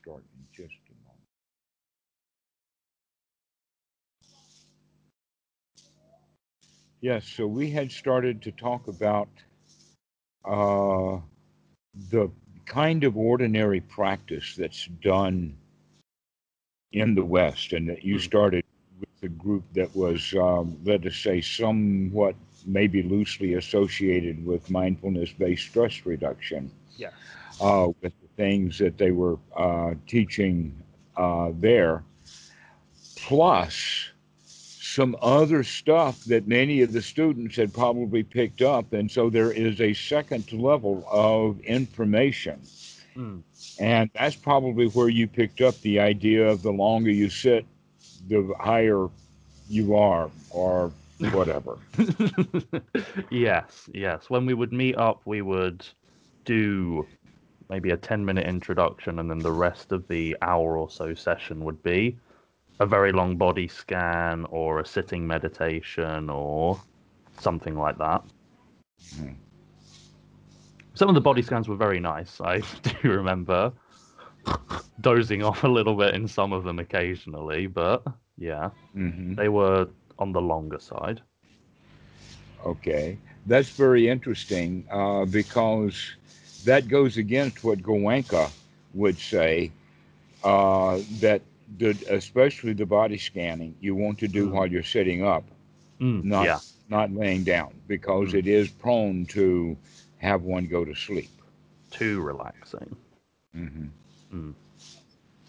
start in just a moment. Yes, so we had started to talk about uh, the kind of ordinary practice that's done in the West, and that you Hmm. started with a group that was, um, let us say, somewhat maybe loosely associated with mindfulness based stress reduction Yes. uh, with things that they were uh, teaching uh, there, plus some other stuff that many of the students had probably picked up. And so there is a second level of information. Mm. And that's probably where you picked up the idea of the longer you sit, the higher you are, or whatever. yes, yes. When we would meet up, we would do maybe a 10 minute introduction, and then the rest of the hour or so session would be a very long body scan or a sitting meditation or something like that. Mhm. Some of the body scans were very nice. I do remember dozing off a little bit in some of them occasionally, but yeah, hmm they were on the longer side. Okay, that's very interesting uh, because that goes against what Goenka would say uh, that the, especially the body scanning you want to do Mm. while you're sitting up, Mm, not yeah. not laying down, because Mm. it is prone to have one go to sleep. Too relaxing. hmm Mm.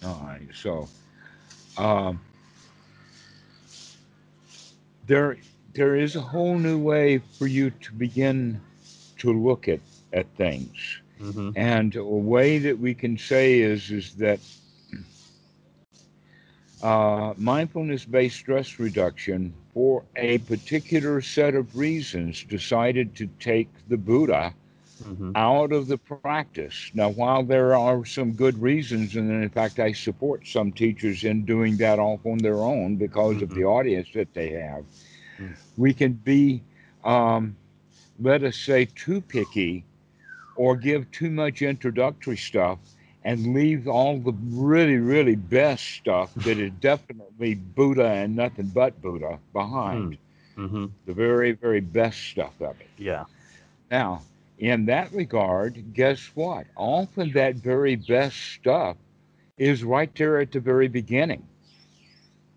All right, so um, there there is a whole new way for you to begin to look at at things. Hmm And a way that we can say is is that uh, mindfulness-based stress reduction, for a particular set of reasons, decided to take the Buddha hmm out of the practice. Now, while there are some good reasons, and in fact, I support some teachers in doing that off on their own because of the audience that they have, Mm. we can be, um, let us say, too picky or give too much introductory stuff and leave all the really, really best stuff that is definitely Buddha and nothing but Buddha behind. hmm The very, very best stuff of it. Yeah. Now, in that regard, guess what? Often that very best stuff is right there at the very beginning.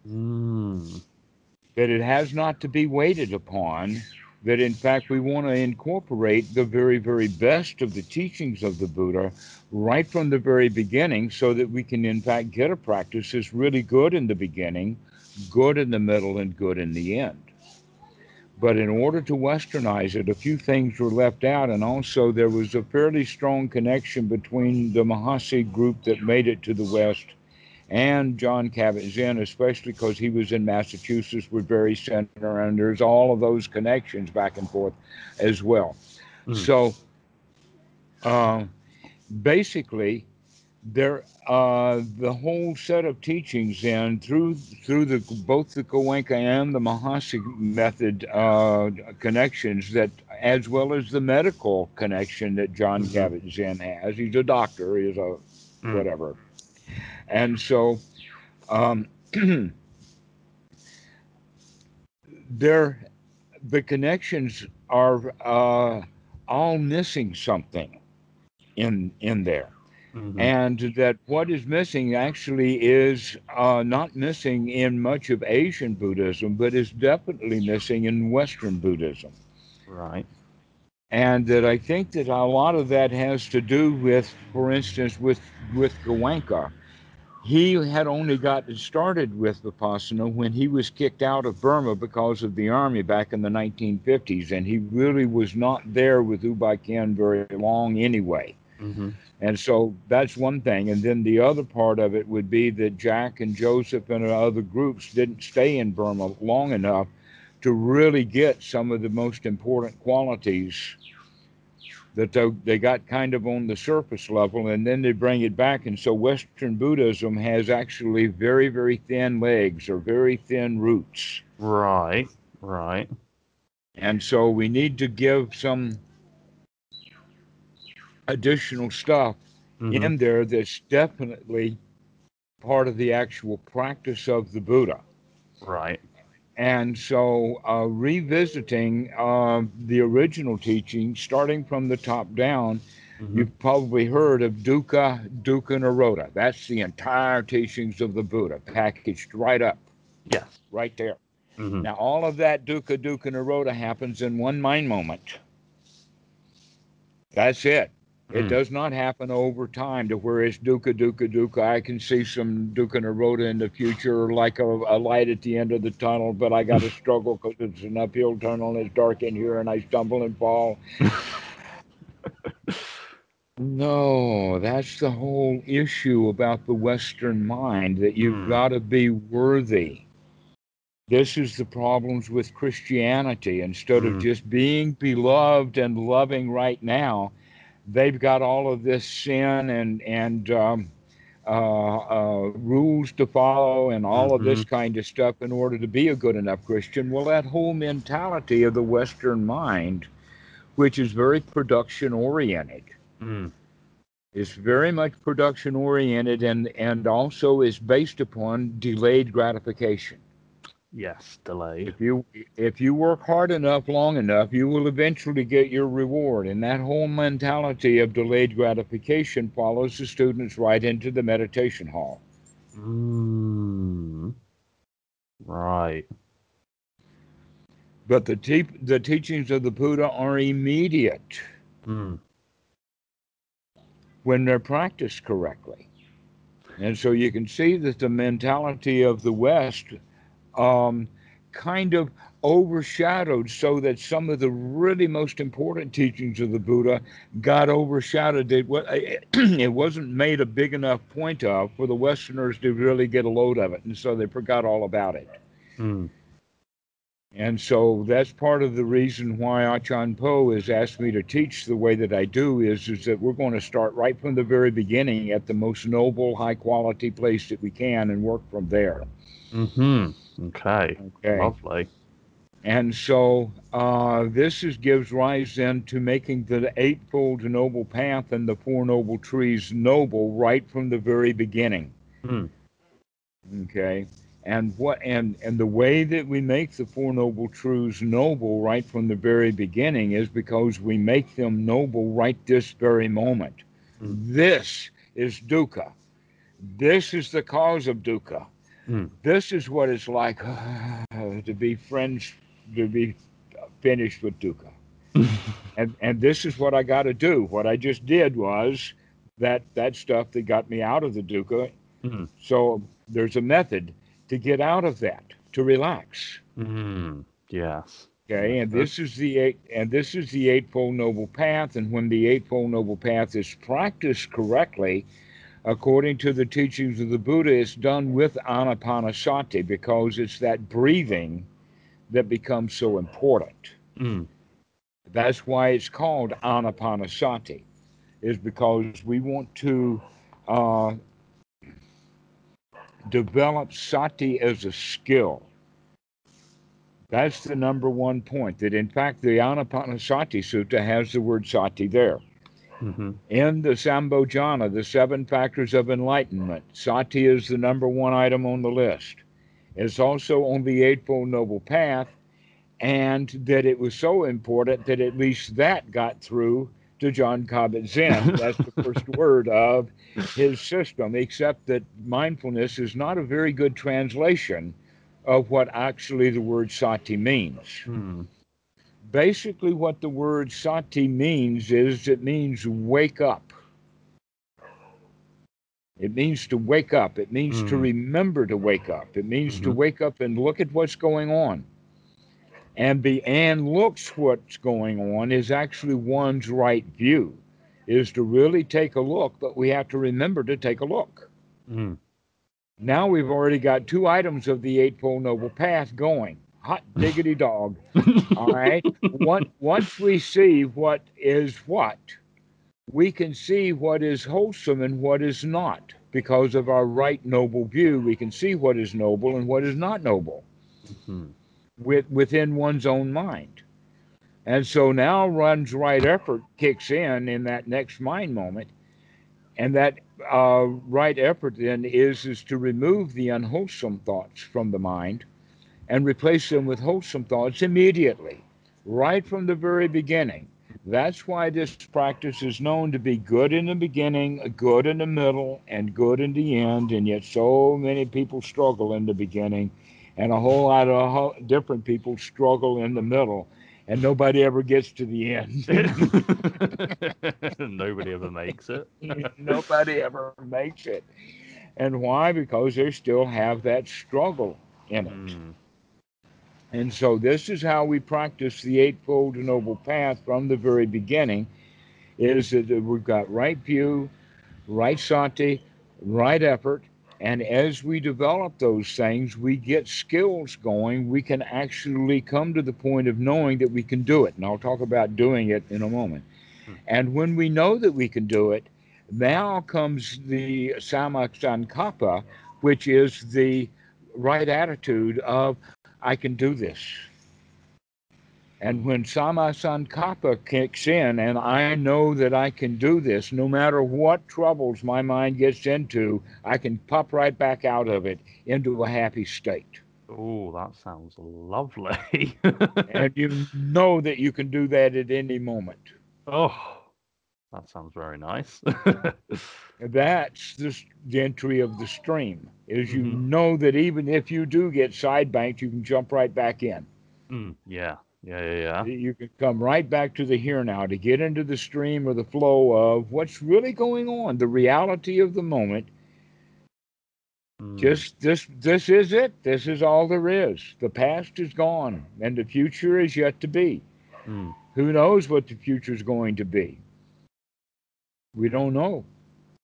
Mm. That it has not to be waited upon. That in fact we want to incorporate the very, very best of the teachings of the Buddha right from the very beginning so that we can in fact get a practice that's really good in the beginning, good in the middle, and good in the end. But in order to westernize it, a few things were left out, and also there was a fairly strong connection between the Mahasi group that made it to the West and John Kabat-Zinn, especially because he was in Massachusetts with Barre Center, and there's all of those connections back and forth as well. Mm. So, uh, basically, there uh, the whole set of teachings then through through the both the Goenka and the Mahasi method uh, connections that as well as the medical connection that John Mhm. Kabat-Zinn has. He's a doctor. He's a Mm. And so um, there the connections are uh, all missing something in in there Mhm. and that what is missing actually is uh, not missing in much of Asian Buddhism, but is definitely missing in Western Buddhism. Right. And that I think that a lot of that has to do with, for instance, with with Goenka. He had only gotten started with Vipassana when he was kicked out of Burma because of the army back in the 1950s, and he really was not there with U Ba Khin very long anyway. hmm And so that's one thing. And then the other part of it would be that Jack and Joseph and other groups didn't stay in Burma long enough to really get some of the most important qualities that they, they got kind of on the surface level and then they bring it back. And so Western Buddhism has actually very, very thin legs or very thin roots. Right. Right. And so we need to give some additional stuff Mhm. in there that's definitely part of the actual practice of the Buddha. Right. And so, uh, revisiting uh, the original teaching, starting from the top down, Mhm. you've probably heard of Dukkha, Dukkha Nirodha. That's the entire teachings of the Buddha, packaged right up, Yes. right there. Mhm. Now, all of that Dukkha, Dukkha Nirodha happens in one mind moment. That's it. It Mm. does not happen over time to where it's Dukkha, Dukkha, Dukkha. I can see some Dukkha Nirodha in the future, like a, a light at the end of the tunnel, but I got to struggle because it's an uphill tunnel and it's dark in here and I stumble and fall. no, that's the whole issue about the Western mind that you've Hmm. got to be worthy. This is the problems with Christianity. Instead Hmm. of just being beloved and loving right now, they've got all of this sin and and um, uh, uh, rules to follow and all of this kind of stuff in order to be a good enough Christian. Well, that whole mentality of the Western mind, which is very production oriented, Mm. is very much production oriented and and also is based upon delayed gratification. Yes. Delayed. If you if you work hard enough, long enough, you will eventually get your reward. And that whole mentality of delayed gratification follows the students right into the meditation hall. Mm. Right. But the te- the teachings of the Buddha are immediate Mm. when they're practiced correctly. And so you can see that the mentality of the West um, kind of overshadowed so that some of the really most important teachings of the Buddha got overshadowed. It, it wasn't made a big enough point of for the Westerners to really get a load of it. And so they forgot all about it. Mm. And so that's part of the reason why Achan Po has asked me to teach the way that I do is, is that we're going to start right from the very beginning at the most noble, high quality place that we can and work from there. Hmm. Okay. Okay. Lovely. And so uh, this is, gives rise then to making the Eightfold Noble Path and the Four Noble Truths noble right from the very beginning. Hmm. Okay. And what and and the way that we make the Four Noble Truths noble right from the very beginning is because we make them noble right this very moment. Hmm. This is dukkha. This is the cause of dukkha. This is what it's like to be friends, to be finished with dukkha. and and this is what I got to do. What I just did was that that stuff that got me out of the dukkha. Mhm. So there's a method to get out of that, to relax. Mm. Yes. Okay, and this is the eight, and this is the eightfold noble path. And when the eightfold noble path is practiced correctly, according to the teachings of the Buddha, it's done with anapanasati because it's that breathing that becomes so important. Mm. That's why it's called anapanasati, is because we want to uh, develop sati as a skill. That's the number one point. That in fact, the Anapanasati Sutta has the word sati there. Hmm In the Sambojana, the seven factors of enlightenment, sati is the number one item on the list. It's also on the Eightfold Noble Path, and that it was so important that at least that got through to John Kabat-Zinn. That's the first word of his system, except that mindfulness is not a very good translation of what actually the word sati means Mm. Basically what the word sati means is it means wake up it means to wake up it means to Mm. remember to wake up it means to Mhm. wake up and look at what's going on and the and looks what's going on is actually one's right view is to really take a look but we have to remember to take a look Mm. now we've already got two items of the Eightfold Noble Path going. Hot diggity dog. All right. Once, once we see what is what, we can see what is wholesome and what is not. Because of our right noble view, we can see what is noble and what is not noble Mhm. with, within one's own mind. And so now one's right effort kicks in in that next mind moment. And that uh, right effort then is is to remove the unwholesome thoughts from the mind and replace them with wholesome thoughts immediately, right from the very beginning. That's why this practice is known to be good in the beginning, good in the middle, and good in the end. And yet, so many people struggle in the beginning, and a whole lot of different people struggle in the middle and nobody ever gets to the end. nobody ever makes it. nobody ever makes it. And why? Because they still have that struggle in it. Mm. And so this is how we practice the Eightfold Noble Path from the very beginning, is that we've got right view, right sati, right effort, and as we develop those things, we get skills going. We can actually come to the point of knowing that we can do it. And I'll talk about doing it in a moment. Hmm. And when we know that we can do it, now comes the Sammasankappa, which is the right attitude of, I can do this. And when Sama Sankappa kicks in, and I know that I can do this, no matter what troubles my mind gets into, I can pop right back out of it into a happy state. Oh, that sounds lovely. and you know that you can do that at any moment. Oh, that sounds very nice. That's the, the, entry of the stream, is you mm-hmm. know that even if you do get side banked, you can jump right back in. Mm, yeah. Yeah, yeah, yeah. You can come right back to the here now to get into the stream or the flow of what's really going on, the reality of the moment. Mm. Just this this is it. This is all there is. The past is gone and the future is yet to be. Mm. Who knows what the future is going to be? We don't know.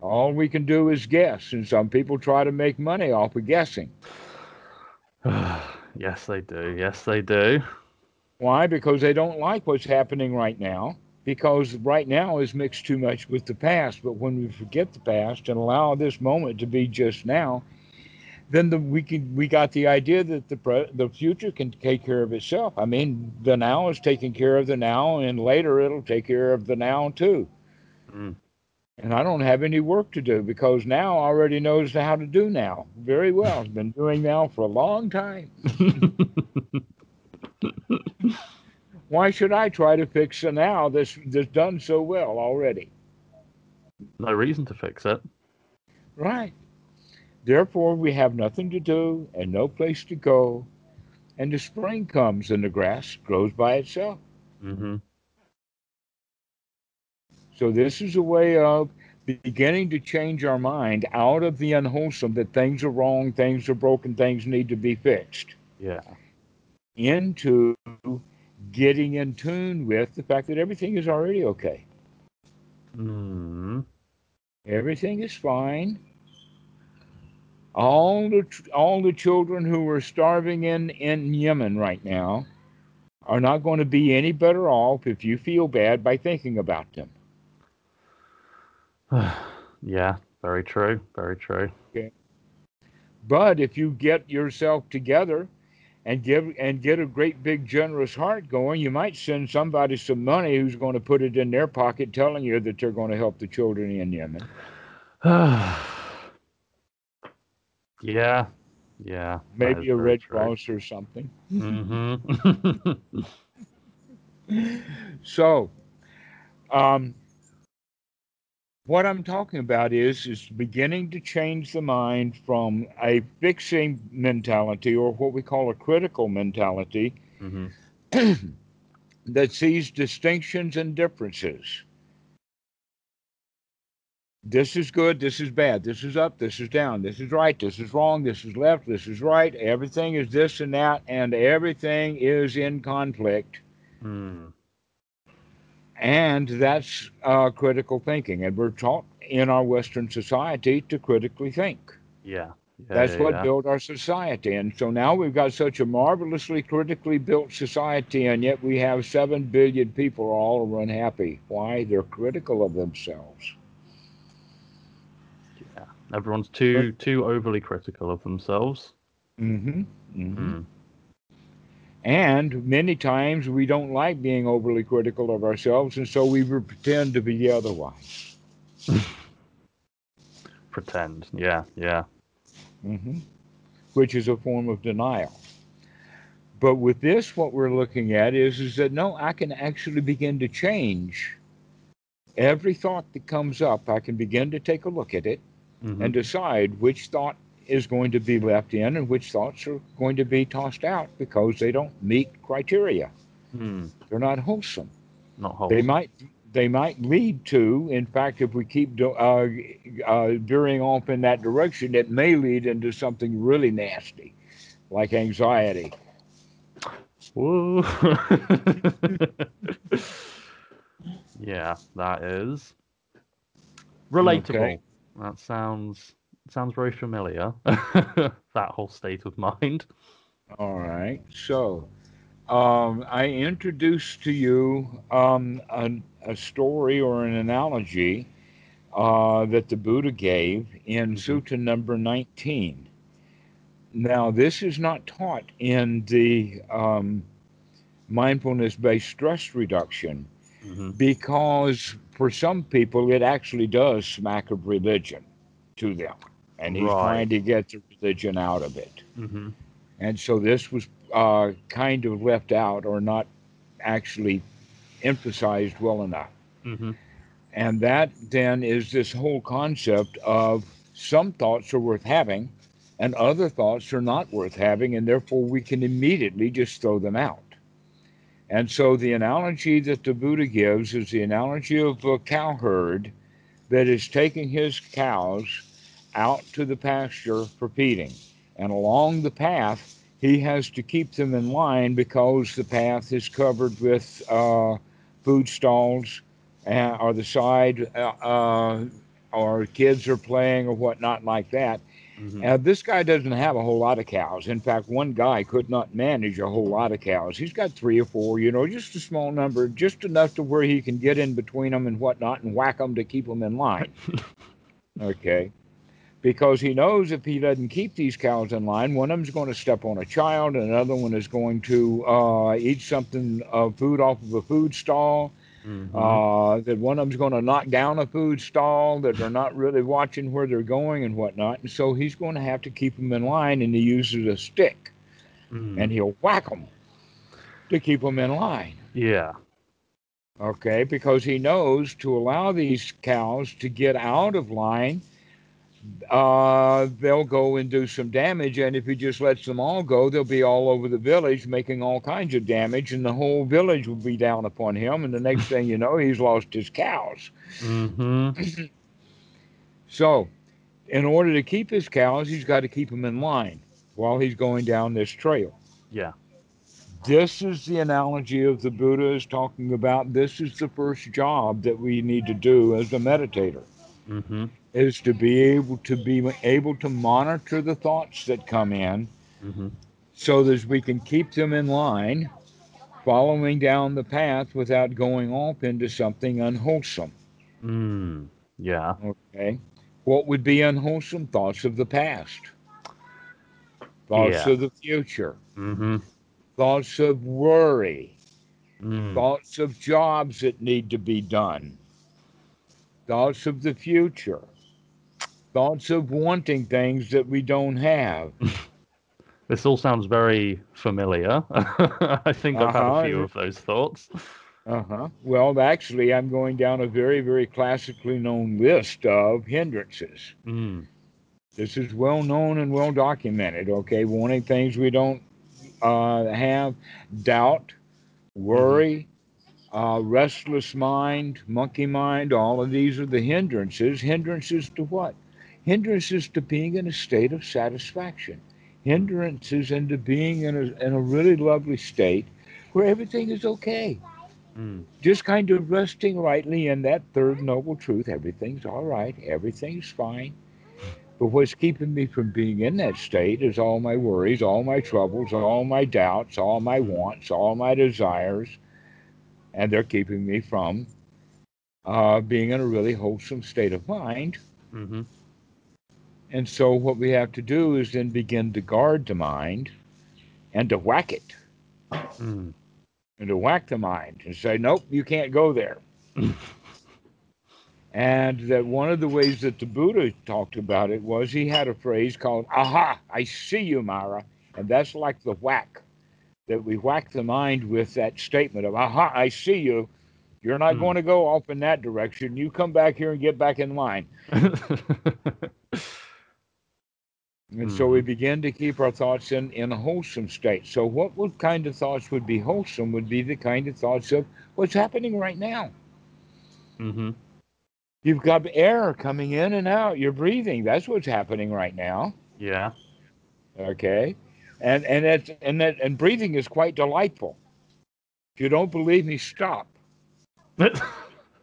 All we can do is guess, and some people try to make money off of guessing. yes, they do. Yes, they do. Why? Because they don't like what's happening right now. Because right now is mixed too much with the past. But when we forget the past and allow this moment to be just now, then the, we can we got the idea that the pre, the future can take care of itself. I mean, the now is taking care of the now, and later it'll take care of the now too. Mm. And I don't have any work to do because now I already knows how to do now very well. Has been doing now for a long time. Why should I try to fix it now that's, that's done so well already? No reason to fix it. Right. Therefore, we have nothing to do and no place to go. And the spring comes and the grass grows by itself. Mm-hmm. So, this is a way of beginning to change our mind out of the unwholesome that things are wrong, things are broken, things need to be fixed. Yeah into getting in tune with the fact that everything is already okay. Mm-hmm. Everything is fine. All the all the children who are starving in in Yemen right now are not going to be any better off if you feel bad by thinking about them. yeah, very true. Very true. Okay. But if you get yourself together and give and get a great big generous heart going, you might send somebody some money who's going to put it in their pocket, telling you that they're going to help the children in Yemen. yeah, yeah. Maybe a Red Cross or something. Mm-hmm. so, um, what I'm talking about is is beginning to change the mind from a fixing mentality or what we call a critical mentality mm-hmm. that sees distinctions and differences. This is good, this is bad, this is up, this is down, this is right, this is wrong, this is left, this is right. Everything is this and that, and everything is in conflict. Mm. And that's uh, critical thinking. And we're taught in our Western society to critically think. Yeah. yeah that's yeah, what yeah. built our society. And so now we've got such a marvelously critically built society, and yet we have 7 billion people all are unhappy. Why? They're critical of themselves. Yeah. Everyone's too too overly critical of themselves. Mm-hmm. mm-hmm. Mm. And many times we don't like being overly critical of ourselves, and so we pretend to be otherwise. Pretend. Yeah, yeah. hmm which is a form of denial. But with this, what we're looking at is, is that no, I can actually begin to change every thought that comes up. I can begin to take a look at it Mhm. and decide which thought is going to be left in and which thoughts are going to be tossed out because they don't meet criteria. Hmm. They're not wholesome. Not They might they might lead to, in fact, if we keep do, uh, uh, veering off in that direction, it may lead into something really nasty, like anxiety. Woo. yeah, that is relatable. Okay. That sounds sounds very familiar. that whole state of mind. All right. So, um, I introduced to you um, a, a story or an analogy uh, that the Buddha gave in Mhm. Sutta number 19. Now, this is not taught in the um, mindfulness based stress reduction hmm because for some people it actually does smack of religion to them. And he's Right. trying to get the religion out of it. hmm And so this was uh, kind of left out or not actually emphasized well enough. hmm And that then is this whole concept of some thoughts are worth having and other thoughts are not worth having, and therefore we can immediately just throw them out. And so the analogy that the Buddha gives is the analogy of a cowherd that is taking his cows out to the pasture for feeding. And along the path, he has to keep them in line because the path is covered with uh, food stalls uh, or the side, uh, uh, or kids are playing or whatnot like that. hmm Uh, this guy doesn't have a whole lot of cows. In fact, one guy could not manage a whole lot of cows. He's got three or four, you know, just a small number, just enough to where he can get in between them and whatnot and whack them to keep them in line. okay. Because he knows if he doesn't keep these cows in line, one of them's going to step on a child, and another one is going to uh, eat something, uh, food off of a food stall, hmm uh, that one of them's going to knock down a food stall, that they're not really watching where they're going and whatnot. And so he's going to have to keep them in line, and he uses a stick Mm. and he'll whack them to keep them in line. yeah. Okay, because he knows to allow these cows to get out of line, uh, they'll go and do some damage. And if he just lets them all go, they'll be all over the village making all kinds of damage, and the whole village will be down upon him. And the next thing you know, he's lost his cows. hmm So, in order to keep his cows, he's got to keep them in line while he's going down this trail. Yeah. This is the analogy of the Buddha is talking about. This is the first job that we need to do as a meditator hmm is to be able to be able to monitor the thoughts that come in hmm so that we can keep them in line following down the path without going off into something unwholesome. Mm. Yeah. okay. What would be unwholesome? Thoughts of the past. Thoughts Yeah. of the future. Hmm thoughts of worry. Mm. thoughts of jobs that need to be done, thoughts of the future, thoughts of wanting things that we don't have. This all sounds very familiar. I think I've had Uh-huh. a few of those thoughts. Uh huh. Well, actually, I'm going down a very, very classically known list of hindrances. Mm. This is well known and well documented. Okay, wanting things we don't uh, have, doubt, worry, uh, restless mind, monkey mind. All of these are the hindrances. Hindrances to what? Hindrances to being in a state of satisfaction. Hindrances into being in a, in a really lovely state where everything is okay. Mm. Just kind of resting rightly in that third noble truth. Everything's all right. Everything's fine. But what's keeping me from being in that state is all my worries, all my troubles, all my doubts, all my wants, all my desires. And they're keeping me from uh, being in a really wholesome state of mind. hmm And so, what we have to do is then begin to guard the mind and to whack it Mm. and to whack the mind and say, nope, you can't go there. And that one of the ways that the Buddha talked about it was he had a phrase called, Aha, I see you, Mara. And that's like the whack that we whack the mind with that statement of, Aha, I see you. You're not Hmm. going to go off in that direction. You come back here and get back in line. And so we begin to keep our thoughts in, in a wholesome state. So, what would kind of thoughts would be wholesome would be the kind of thoughts of what's happening right now. Mm-hmm. You've got air coming in and out. You're breathing. That's what's happening right now. Yeah. Okay, and and that's and that and breathing is quite delightful. If you don't believe me, stop.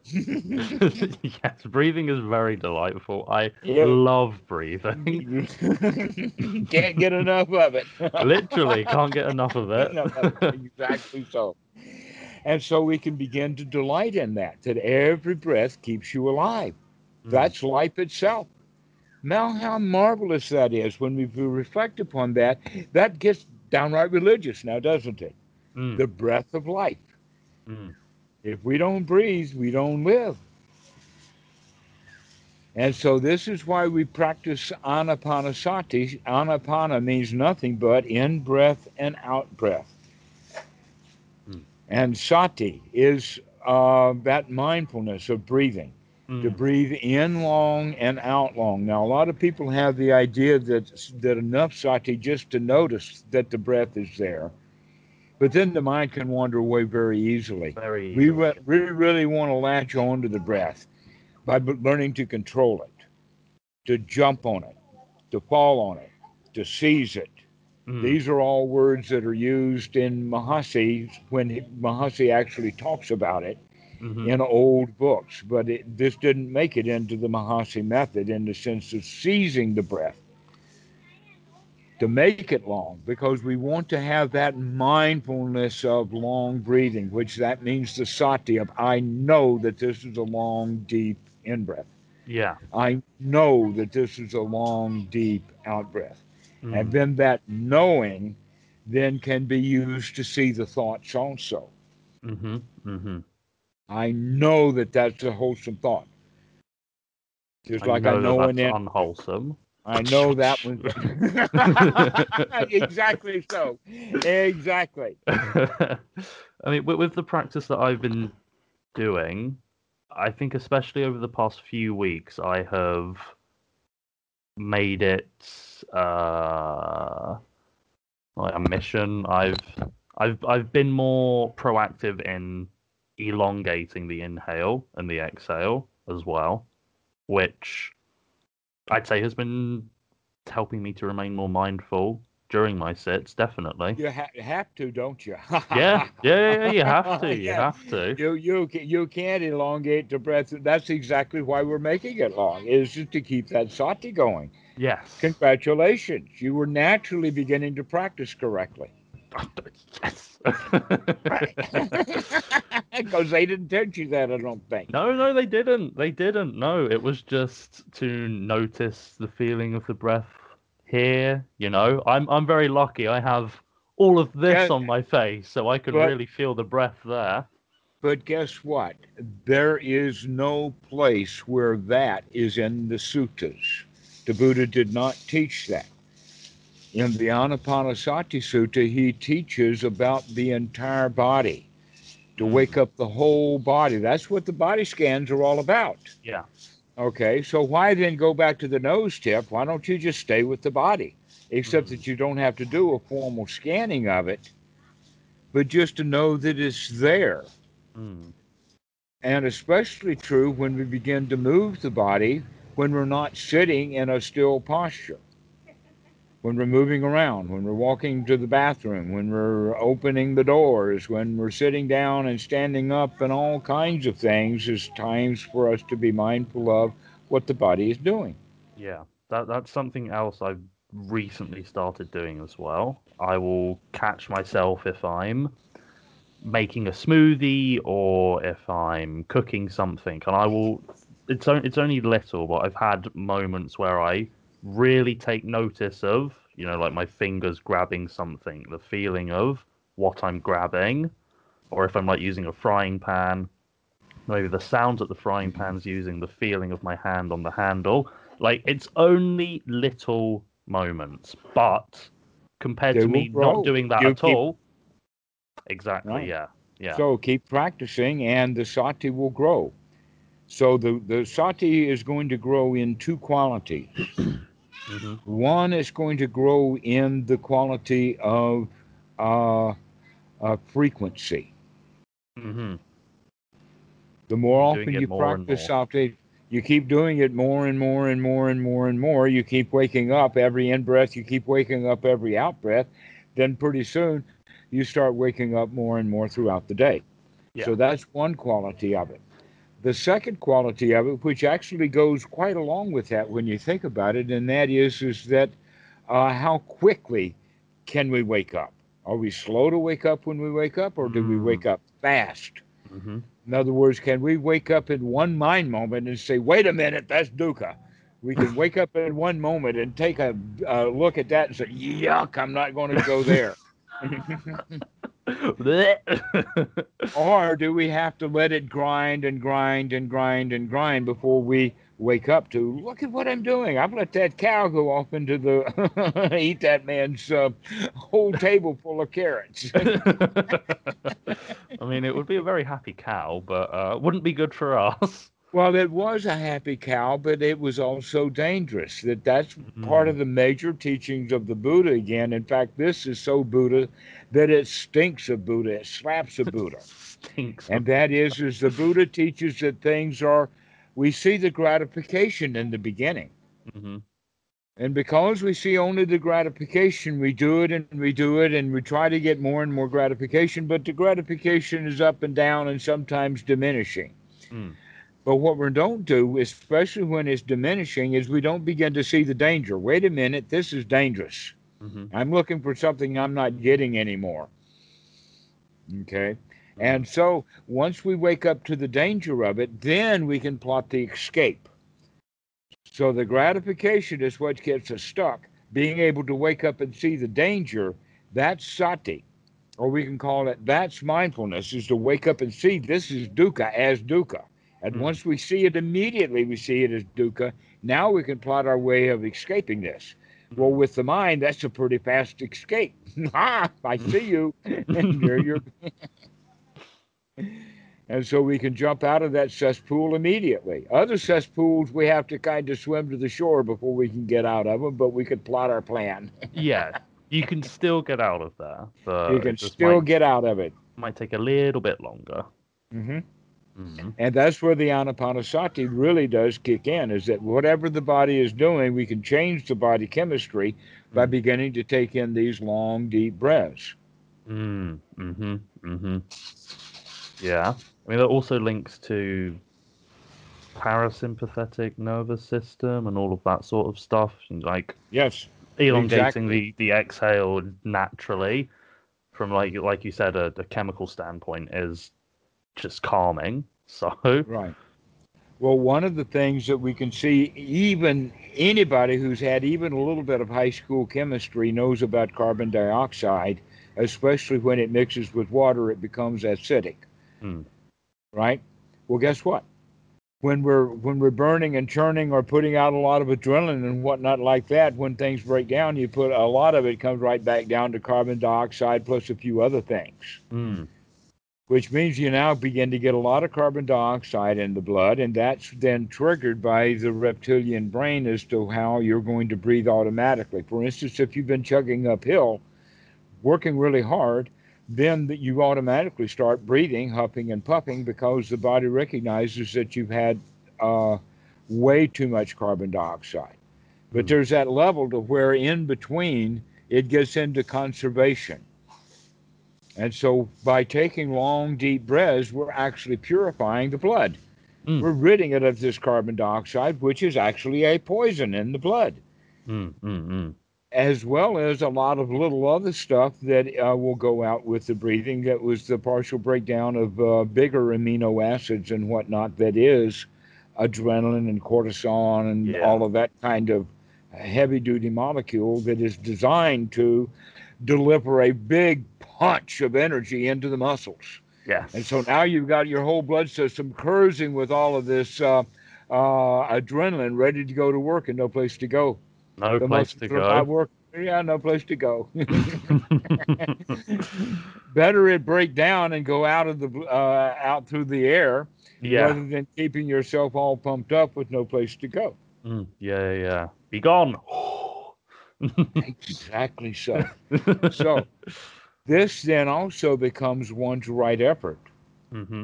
yes, breathing is very delightful. I Yeah. love breathing. Can't get enough of it. Literally, can't get enough of it. No, exactly so. And so we can begin to delight in that, that every breath keeps you alive. Mm. That's life itself. Now, how marvelous that is when we reflect upon that. That gets downright religious now, doesn't it? Mm, The breath of life. mm, If we don't breathe, we don't live. And so this is why we practice anapanasati. Anapana means nothing but in breath and out breath. Hmm. And sati is uh, that mindfulness of breathing, to mm. breathe in long and out long. Now, a lot of people have the idea that that enough sati just to notice that the breath is there, but then the mind can wander away very easily. Very. We easily. re- really, really want to latch on to the breath by learning to control it, to jump on it, to fall on it, to seize it. Mm, These are all words that are used in Mahasi when he, Mahasi actually talks about it mhm. in old books. But it, this didn't make it into the Mahasi method in the sense of seizing the breath to make it long because we want to have that mindfulness of long breathing, which that means the sati of I know that this is a long, deep in breath. Yeah. I know that this is a long, deep out breath. mm, And then that knowing then can be used to see the thoughts also. Mm-hmm. Mm-hmm. I know that that's a wholesome thought. Just like I know that that's it, unwholesome. I know that one. exactly so. Exactly. I mean, with, with the practice that I've been doing, I think especially over the past few weeks, I have made it uh, like a mission. I've I've I've been more proactive in elongating the inhale and the exhale as well, which I'd say has been helping me to remain more mindful during my sits. Definitely. You ha- have to, don't you? Yeah, yeah, yeah, yeah, you have to. You Yeah. have to. You you you can't elongate the breath. That's exactly why we're making it long. Is just to keep that sati going. Yes. Congratulations, you were naturally beginning to practice correctly. yes. Because they didn't teach you that, I don't think. no, no, they didn't. They didn't. No, it was just to notice the feeling of the breath here. You know, I'm I'm very lucky. I have all of this Yeah. on my face, so I can But- really feel the breath there. But guess what? There is no place where that is in the suttas. The Buddha did not teach that. In the Anapanasati Sutta, he teaches about the entire body, to wake up the whole body. That's what the body scans are all about. Yeah. Okay, so why then go back to the nose tip? Why don't you just stay with the body? Except that you don't have to do a formal scanning of it, but just to know that it's there. Mm. And especially true when we begin to move the body when we're not sitting in a still posture. When we're moving around, when we're walking to the bathroom, when we're opening the doors, when we're sitting down and standing up, and all kinds of things, is times for us to be mindful of what the body is doing. Yeah, that that's something else I've recently started doing as well. I will catch myself if I'm making a smoothie or if I'm cooking something, and I will. It's it's only little, but I've had moments where I really take notice of, you know, like my fingers grabbing something, the feeling of what I'm grabbing, or if I'm like using a frying pan, maybe the sounds that the frying mm-hmm. pan's using, the feeling of my hand on the handle. Like it's only little moments, but compared to me not doing that You at keep- all, exactly, Right. yeah, yeah. So keep practicing, and the sati will grow. So the, the sati is going to grow in two qualities. Hmm One is going to grow in the quality of uh, uh, frequency. hmm The more often you more practice more. you keep doing it more and more and more and more and more. You keep waking up every in breath, you keep waking up every out breath. Then pretty soon you start waking up more and more throughout the day. Yeah. So that's one quality of it. The second quality of it, which actually goes quite along with that when you think about it, and that is is that uh, how quickly can we wake up? Are we slow to wake up when we wake up, or do we Mm. wake up fast? hmm In other words, can we wake up in one mind moment and say, "Wait a minute, that's dukkha"? We can wake up in one moment and take a, a look at that and say, "Yuck, I'm not going to go there." or do we have to let it grind and grind and grind and grind before we wake up to look at what I'm doing? I've let that cow go off into the eat that man's uh, whole table full of carrots. I mean, it would be a very happy cow, but uh, wouldn't be good for us. Well, it was a happy cow, but it was also dangerous. That that's part of the major teachings of the Buddha. Again, in fact, this is so Buddha that it stinks of Buddha. It slaps of Buddha. Stinks. and that is is the buddha teaches that things are we see the gratification in the beginning hmm and because we see only the gratification we do it and we do it and we try to get more and more gratification but the gratification is up and down and sometimes diminishing Mm. But what we don't do especially when it's diminishing is we don't begin to see the danger wait a minute this is dangerous hmm I'm looking for something I'm not getting anymore. Okay. And so once we wake up to the danger of it, then we can plot the escape. So the gratification is what gets us stuck. Being able to wake up and see the danger, that's sati. Or we can call it that's mindfulness, is to wake up and see this is dukkha as dukkha. And Mm. once we see it immediately, we see it as dukkha. Now we can plot our way of escaping this. Well, with the mind, that's a pretty fast escape. ah, I see you. and there you're. and so we can jump out of that cesspool immediately. Other cesspools, we have to kind of swim to the shore before we can get out of them, but we could plot our plan. yeah, you can still get out of there, but you can still might, get out of it. might take a little bit longer. hmm hmm And that's where the anapanasati really does kick in is that whatever the body is doing, we can change the body chemistry by Mm. beginning to take in these long, deep breaths. Mm, hmm Mm-hmm. Yeah. I mean, that also links to parasympathetic nervous system and all of that sort of stuff. and, Like Yes. elongating the, the exhale naturally from like like you said, a, a chemical standpoint is just calming. So Right. Well, one of the things that we can see, even anybody who's had even a little bit of high school chemistry knows about carbon dioxide, especially when it mixes with water, it becomes acidic. Hmm. Right? Well, guess what? When we're when we're burning and churning or putting out a lot of adrenaline and whatnot like that, when things break down, you put a lot of it comes right back down to carbon dioxide plus a few other things mm, which means you now begin to get a lot of carbon dioxide in the blood, and that's then triggered by the reptilian brain as to how you're going to breathe automatically. For instance, if you've been chugging uphill, working really hard, then you automatically start breathing, huffing and puffing because the body recognizes that you've had uh, way too much carbon dioxide. But Hmm. there's that level to where in between it gets into conservation. And so by taking long, deep breaths, we're actually purifying the blood. Mm. We're ridding it of this carbon dioxide, which is actually a poison in the blood, mm, mm, as well as a lot of little other stuff that uh, will go out with the breathing. That was the partial breakdown of uh, bigger amino acids and whatnot, that is adrenaline and cortisol and Yeah. all of that kind of heavy duty molecule that is designed to deliver a big punch of energy into the muscles. Yes. And so now you've got your whole blood system cruising with all of this uh, uh, adrenaline, ready to go to work and no place to go. no The place to go. work- Yeah, no place to go. Better it break down and go out of the uh, out through the air yeah. rather than keeping yourself all pumped up with no place to go. Mm, yeah, yeah. Be gone. Exactly so. so this then also becomes one's right effort hmm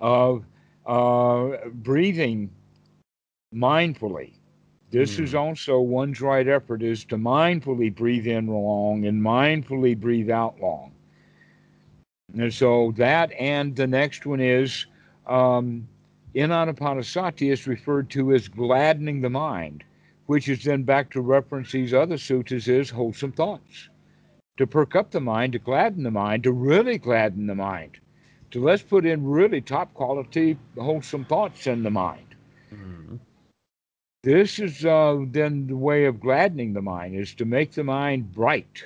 of uh, breathing mindfully. This is Hmm. also one's right effort is to mindfully breathe in long and mindfully breathe out long. And so that and the next one is um, in Anapanasati is referred to as gladdening the mind, which is then back to reference these other suttas is wholesome thoughts. To perk up the mind, to gladden the mind, to really gladden the mind. To let's put in really top quality wholesome thoughts in the mind. Mm. This is uh, then the way of gladdening the mind is to make the mind bright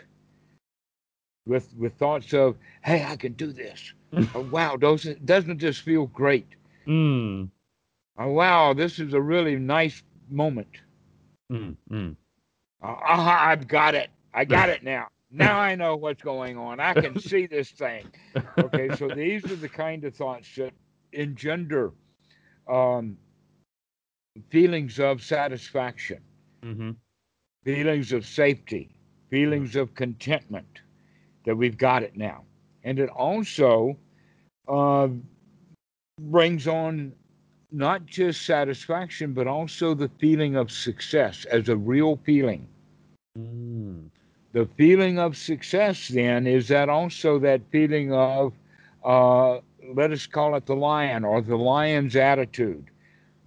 with with thoughts of, hey, I can do this. oh, wow, doesn't doesn't this feel great? Mm. Oh, wow, this is a really nice moment. Mm. Mm. Uh, I've got it. I got it now. Now I know what's going on. I can see this thing. Okay, so these are the kind of thoughts that engender um, feelings of satisfaction. hmm feelings of safety, feelings of contentment that we've got it now. And it also uh, brings on not just satisfaction, but also the feeling of success as a real feeling. Mm. The feeling of success then is that also that feeling of, uh, let us call it the lion or the lion's attitude,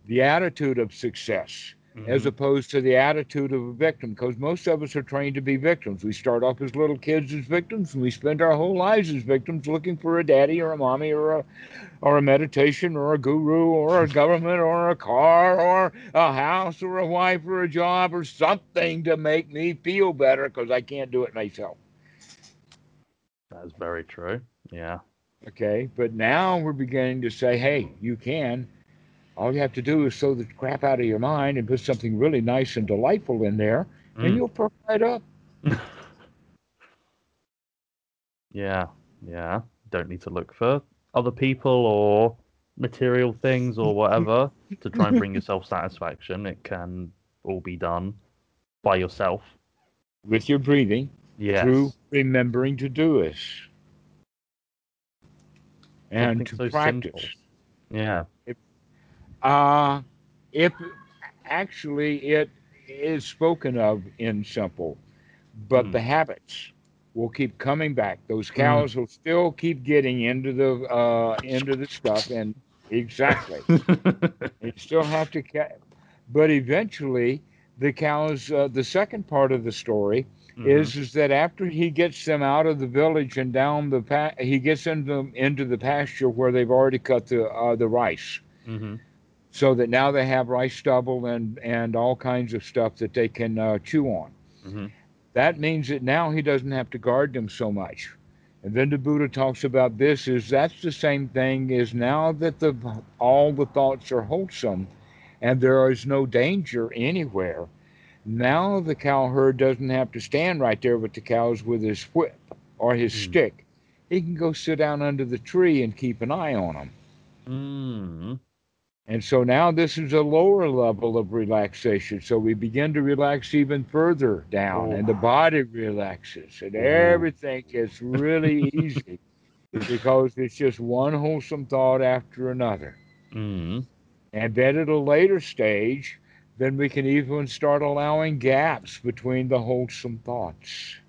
the attitude of success as Mhm. opposed to the attitude of a victim because most of us are trained to be victims we start off as little kids as victims and we spend our whole lives as victims looking for a daddy or a mommy or a or a meditation or a guru or a government or a car or a house or a wife or a job or something to make me feel better because i can't do it myself That's very true. Yeah. okay but now we're beginning to say hey you can all you have to do is throw the crap out of your mind and put something really nice and delightful in there and Mm. you'll perk right up Yeah. Yeah. Don't need to look for other people or material things or whatever to try and bring yourself satisfaction. It can all be done by yourself. with your breathing Yeah. through remembering to do this and to so practice. simple. Yeah. Uh, if actually it is spoken of in simple, but Hmm. the habits will keep coming back. Those cows will still keep getting into the uh, into the stuff, and exactly, you still have to. Ca- but eventually, the cows. Uh, the second part of the story Mhm. is is that after he gets them out of the village and down the pa- he gets into into the pasture where they've already cut the uh, the rice, Mhm. So that now they have rice stubble and and all kinds of stuff that they can uh, chew on. Mhm. That means that now he doesn't have to guard them so much. And then the Buddha talks about this is that's the same thing is now that the all the thoughts are wholesome and there is no danger anywhere. Now the cowherd doesn't have to stand right there with the cows with his whip or his Hmm. stick. He can go sit down under the tree and keep an eye on them. Mm. And so now this is a lower level of relaxation. So we begin to relax even further down, and the Oh. body relaxes, and Oh. everything gets really easy because it's just one wholesome thought after another. Mm. And then at a later stage, then we can even start allowing gaps between the wholesome thoughts.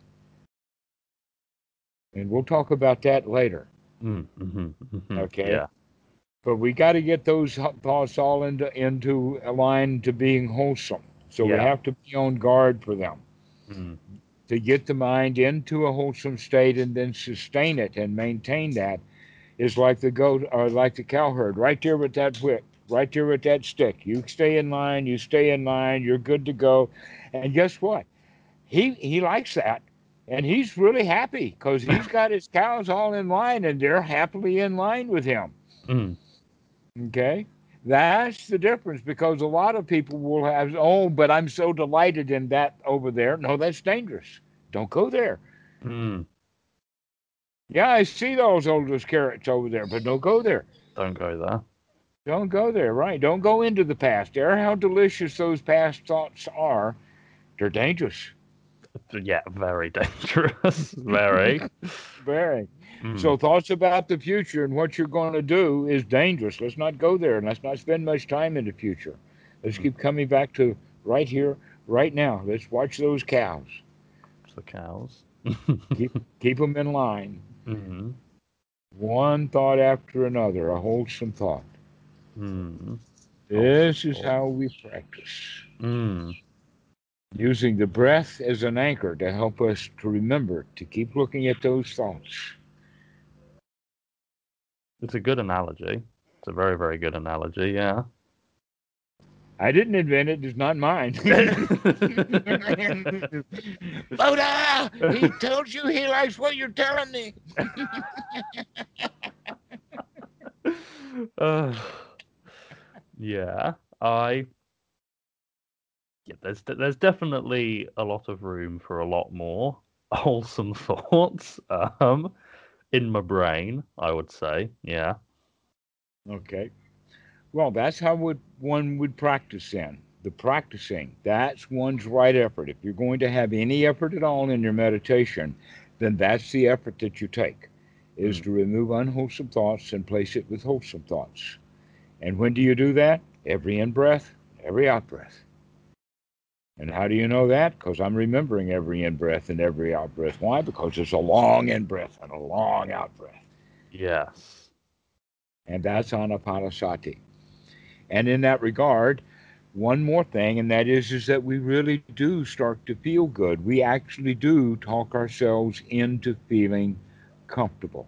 And we'll talk about that later. Mm. Mhm. Mhm. Okay. Yeah. But we got to get those thoughts all into into a line to being wholesome. So we have to be on guard for them Mm. to get the mind into a wholesome state and then sustain it and maintain that is like the goat or like the cowherd right there with that whip, right there with that stick. You stay in line, you stay in line, you're good to go. And guess what? He he likes that and he's really happy because he's got his cows all in line and they're happily in line with him. Mm. Okay. That's the difference because a lot of people will have, oh, but I'm so delighted in that over there. No, that's dangerous. Don't go there. Mm. Yeah, I see those old those carrots over there, but don't go there. Don't go there. Don't go there, right? Don't go into the past. There, how delicious those past thoughts are. They're dangerous. Yeah, very dangerous. very. Very. Mm. So thoughts about the future and what you're going to do is dangerous. Let's not go there and let's not spend much time in the future. Let's keep coming back to right here, right now. Let's watch those cows. the cows. Keep keep them in line. mm One thought after another, a wholesome thought. Mm. This is how we practice. Mm. Using the breath as an anchor to help us to remember to keep looking at those thoughts. It's a good analogy. It's a very, very good analogy. Yeah. I didn't invent it, it's not mine. Buddha, he told you he likes what you're telling me. uh, yeah, I. Yeah, there's there's definitely a lot of room for a lot more wholesome thoughts um, in my brain. I would say, yeah. Okay. Well, that's how would one would practice then. The practicing, that's one's right effort. If you're going to have any effort at all in your meditation, then that's the effort that you take, is Mm. to remove unwholesome thoughts and place it with wholesome thoughts. And when do you do that? Every in breath, every out breath. And how do you know that? Because I'm remembering every in breath and every out breath. Why? Because it's a long in breath and a long out breath. Yes. and that's anapanasati. And in that regard, one more thing, and that is, is that we really do start to feel good. We actually do talk ourselves into feeling comfortable,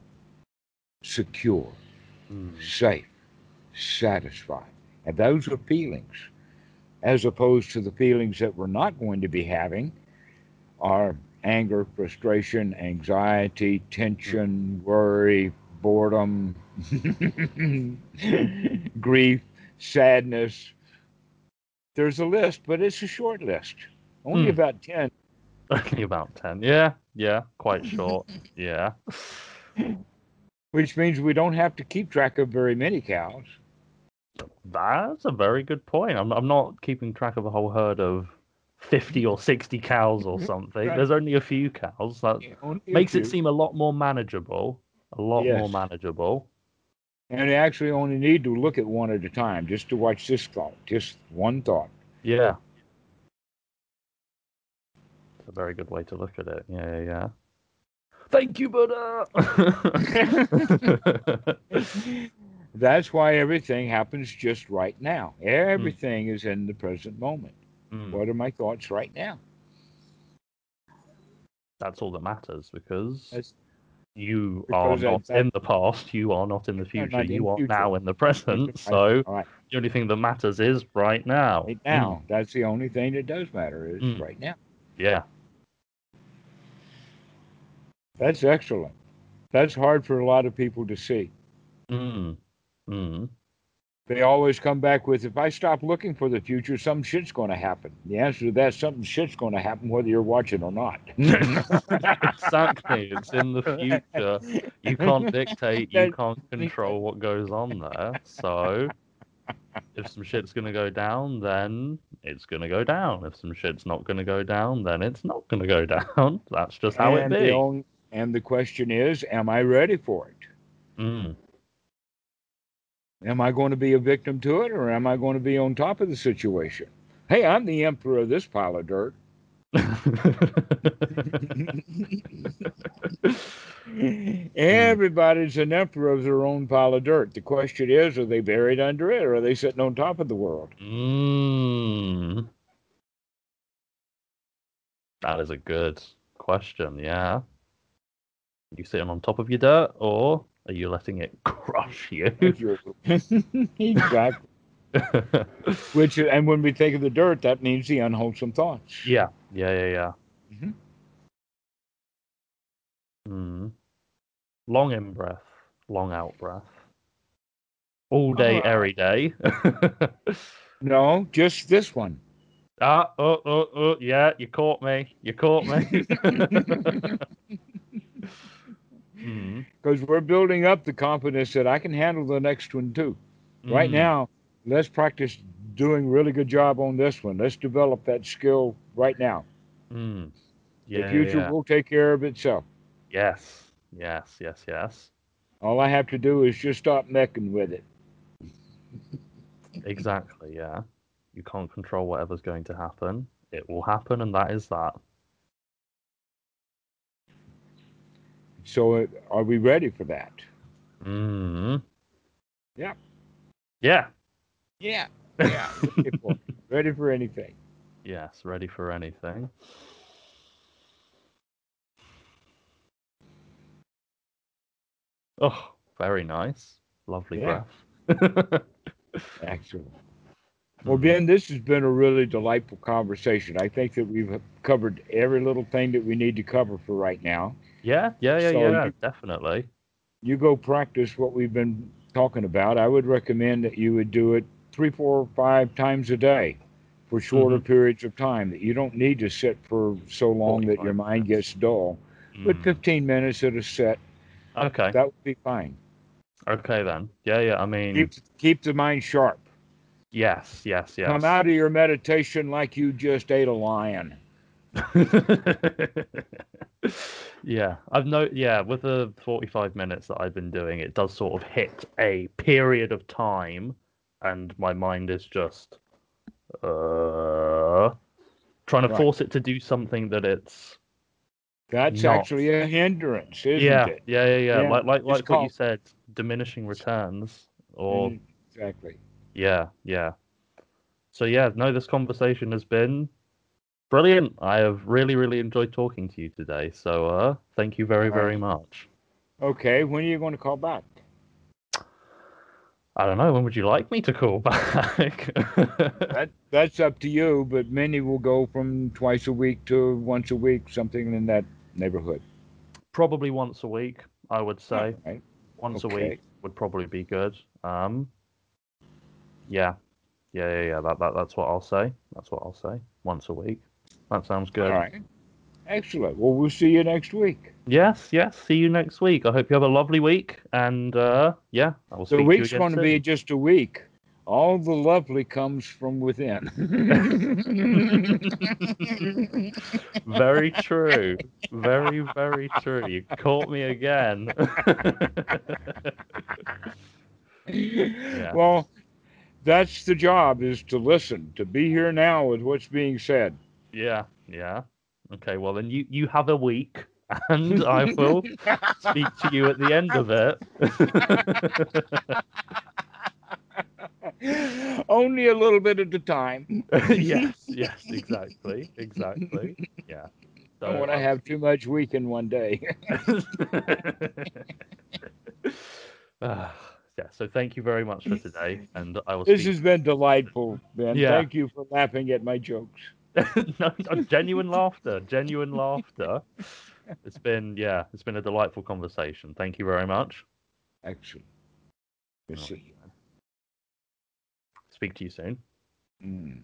secure, Mm. safe, satisfied. And those are feelings, as opposed to the feelings that we're not going to be having are anger, frustration, anxiety, tension, worry, boredom, grief, sadness. There's a list, but it's a short list. Only Hmm. about 10. Only about ten. Yeah. Yeah. Quite short. yeah. which means we don't have to keep track of very many cows. That's a very good point. I'm I'm not keeping track of a whole herd of fifty or sixty cows or mm-hmm. something. Right. There's only a few cows. That a makes it seem a lot more manageable. A lot more manageable. And you actually only need to look at one at a time just to watch this thought, just one thought. Yeah. It's a very good way to look at it. Yeah, yeah, yeah. Thank you, Buddha. That's why everything happens just right now. Everything is in the present moment. Mm, What are my thoughts right now? That's all that matters because That's- you because are not in the past, you are not in the future, you are future. now in the present. So right, the only thing that matters is right now. right now. That's the only thing that does matter is Mm. right now. Mm, yeah. That's excellent. That's hard for a lot of people to see. Mm. Mm. They always come back with, if I stop looking for the future, some shit's going to happen. The answer to that, something shit's going to happen whether you're watching or not. exactly. It's in the future. You can't dictate, you can't control what goes on there. So if some shit's gonna go down, then it's gonna go down. If some shit's not gonna go down, then it's not gonna go down. That's just how and it The be. only, and the question is, am I ready for it? Mm. Am I going to be a victim to it or am I going to be on top of the situation? Hey, I'm the emperor of this pile of dirt. Everybody's an emperor of their own pile of dirt. The question is, are they buried under it or are they sitting on top of the world? mm. That is a good question. Yeah. You sitting on top of your dirt, or are you letting it crush you? exactly. Which, and when we think of the dirt, that means the unwholesome thoughts. yeah. Yeah. Yeah. Yeah. Mhm. Mm. Long in breath, long out breath. All day, Uh, every day. No, just this one. ah, oh, oh, oh, yeah, you caught me. You caught me. Mm. Because we're building up the confidence that I can handle the next one too. Right Mm. now, let's practice doing really good job on this one. Let's develop that skill right now. Mm. Yeah, the future yeah. will take care of itself. Yes, yes, yes, yes. All I have to do is just stop mecking with it. Exactly, yeah. You can't control whatever's going to happen. It will happen, and that is that. So, uh, are we ready for that? Mm. Yeah. Yeah. Yeah. Yeah. ready, for, ready for anything. Yes, ready for anything. Oh, very nice. Lovely Yeah. breath. Excellent. Well. Ben, this has been a really delightful conversation. I think that we've covered every little thing that we need to cover for right now. Yeah, yeah, yeah, So yeah, you- definitely. You go practice what we've been talking about. I would recommend that you would do it three, four, five times a day for shorter periods of time. That you don't need to sit for so long that your mind minutes. gets dull. But Mm. 15 minutes at a set, Okay, that would be fine. okay then. Yeah, yeah. I mean, Keep keep the mind sharp. Yes, yes, yes. Come out of your meditation like you just ate a lion. yeah, I've no. Yeah, with the forty-five minutes that I've been doing, it does sort of hit a period of time, and my mind is just uh trying to Right. force it to do something that it's That's Not. actually a hindrance, isn't yeah, it? yeah, yeah, yeah, Yeah, Like, like, like what you said, diminishing returns, or Mm, exactly. Yeah, yeah. So yeah, no, this conversation has been brilliant. I have really, really enjoyed talking to you today. So uh thank you very, very much. Okay, when are you going to call back? I don't know, when would you like me to call back? That that's up to you, but many will go from twice a week to once a week, something in that neighborhood. probably once a week, I would say. Right. Once a week would probably be good. Um yeah. Yeah, yeah, yeah. That, that that's what I'll say. That's what I'll say. Once a week. That sounds good. All right. Excellent. Well, we'll see you next week. Yes, yes. See you next week. I hope you have a lovely week. And uh yeah, I will The week's going to be just a week. All the lovely comes from within. Very true. Very, very true. You caught me again. Well, that's the job is to listen, to be here now with what's being said. yeah, yeah. Okay, well then you you have a week and I will speak to you at the end of it. Only a little bit at a time. yes, yes, exactly. Exactly. Yeah. I don't want to uh, have too much week in one day. Ah, yeah, so thank you very much for today and I will this has been delightful, Ben. Yeah. Thank you for laughing at my jokes. no, genuine laughter, genuine laughter. It's been yeah, it's been a delightful conversation. Thank you very much. Excellent. Good to see you. Speak to you soon. Mm.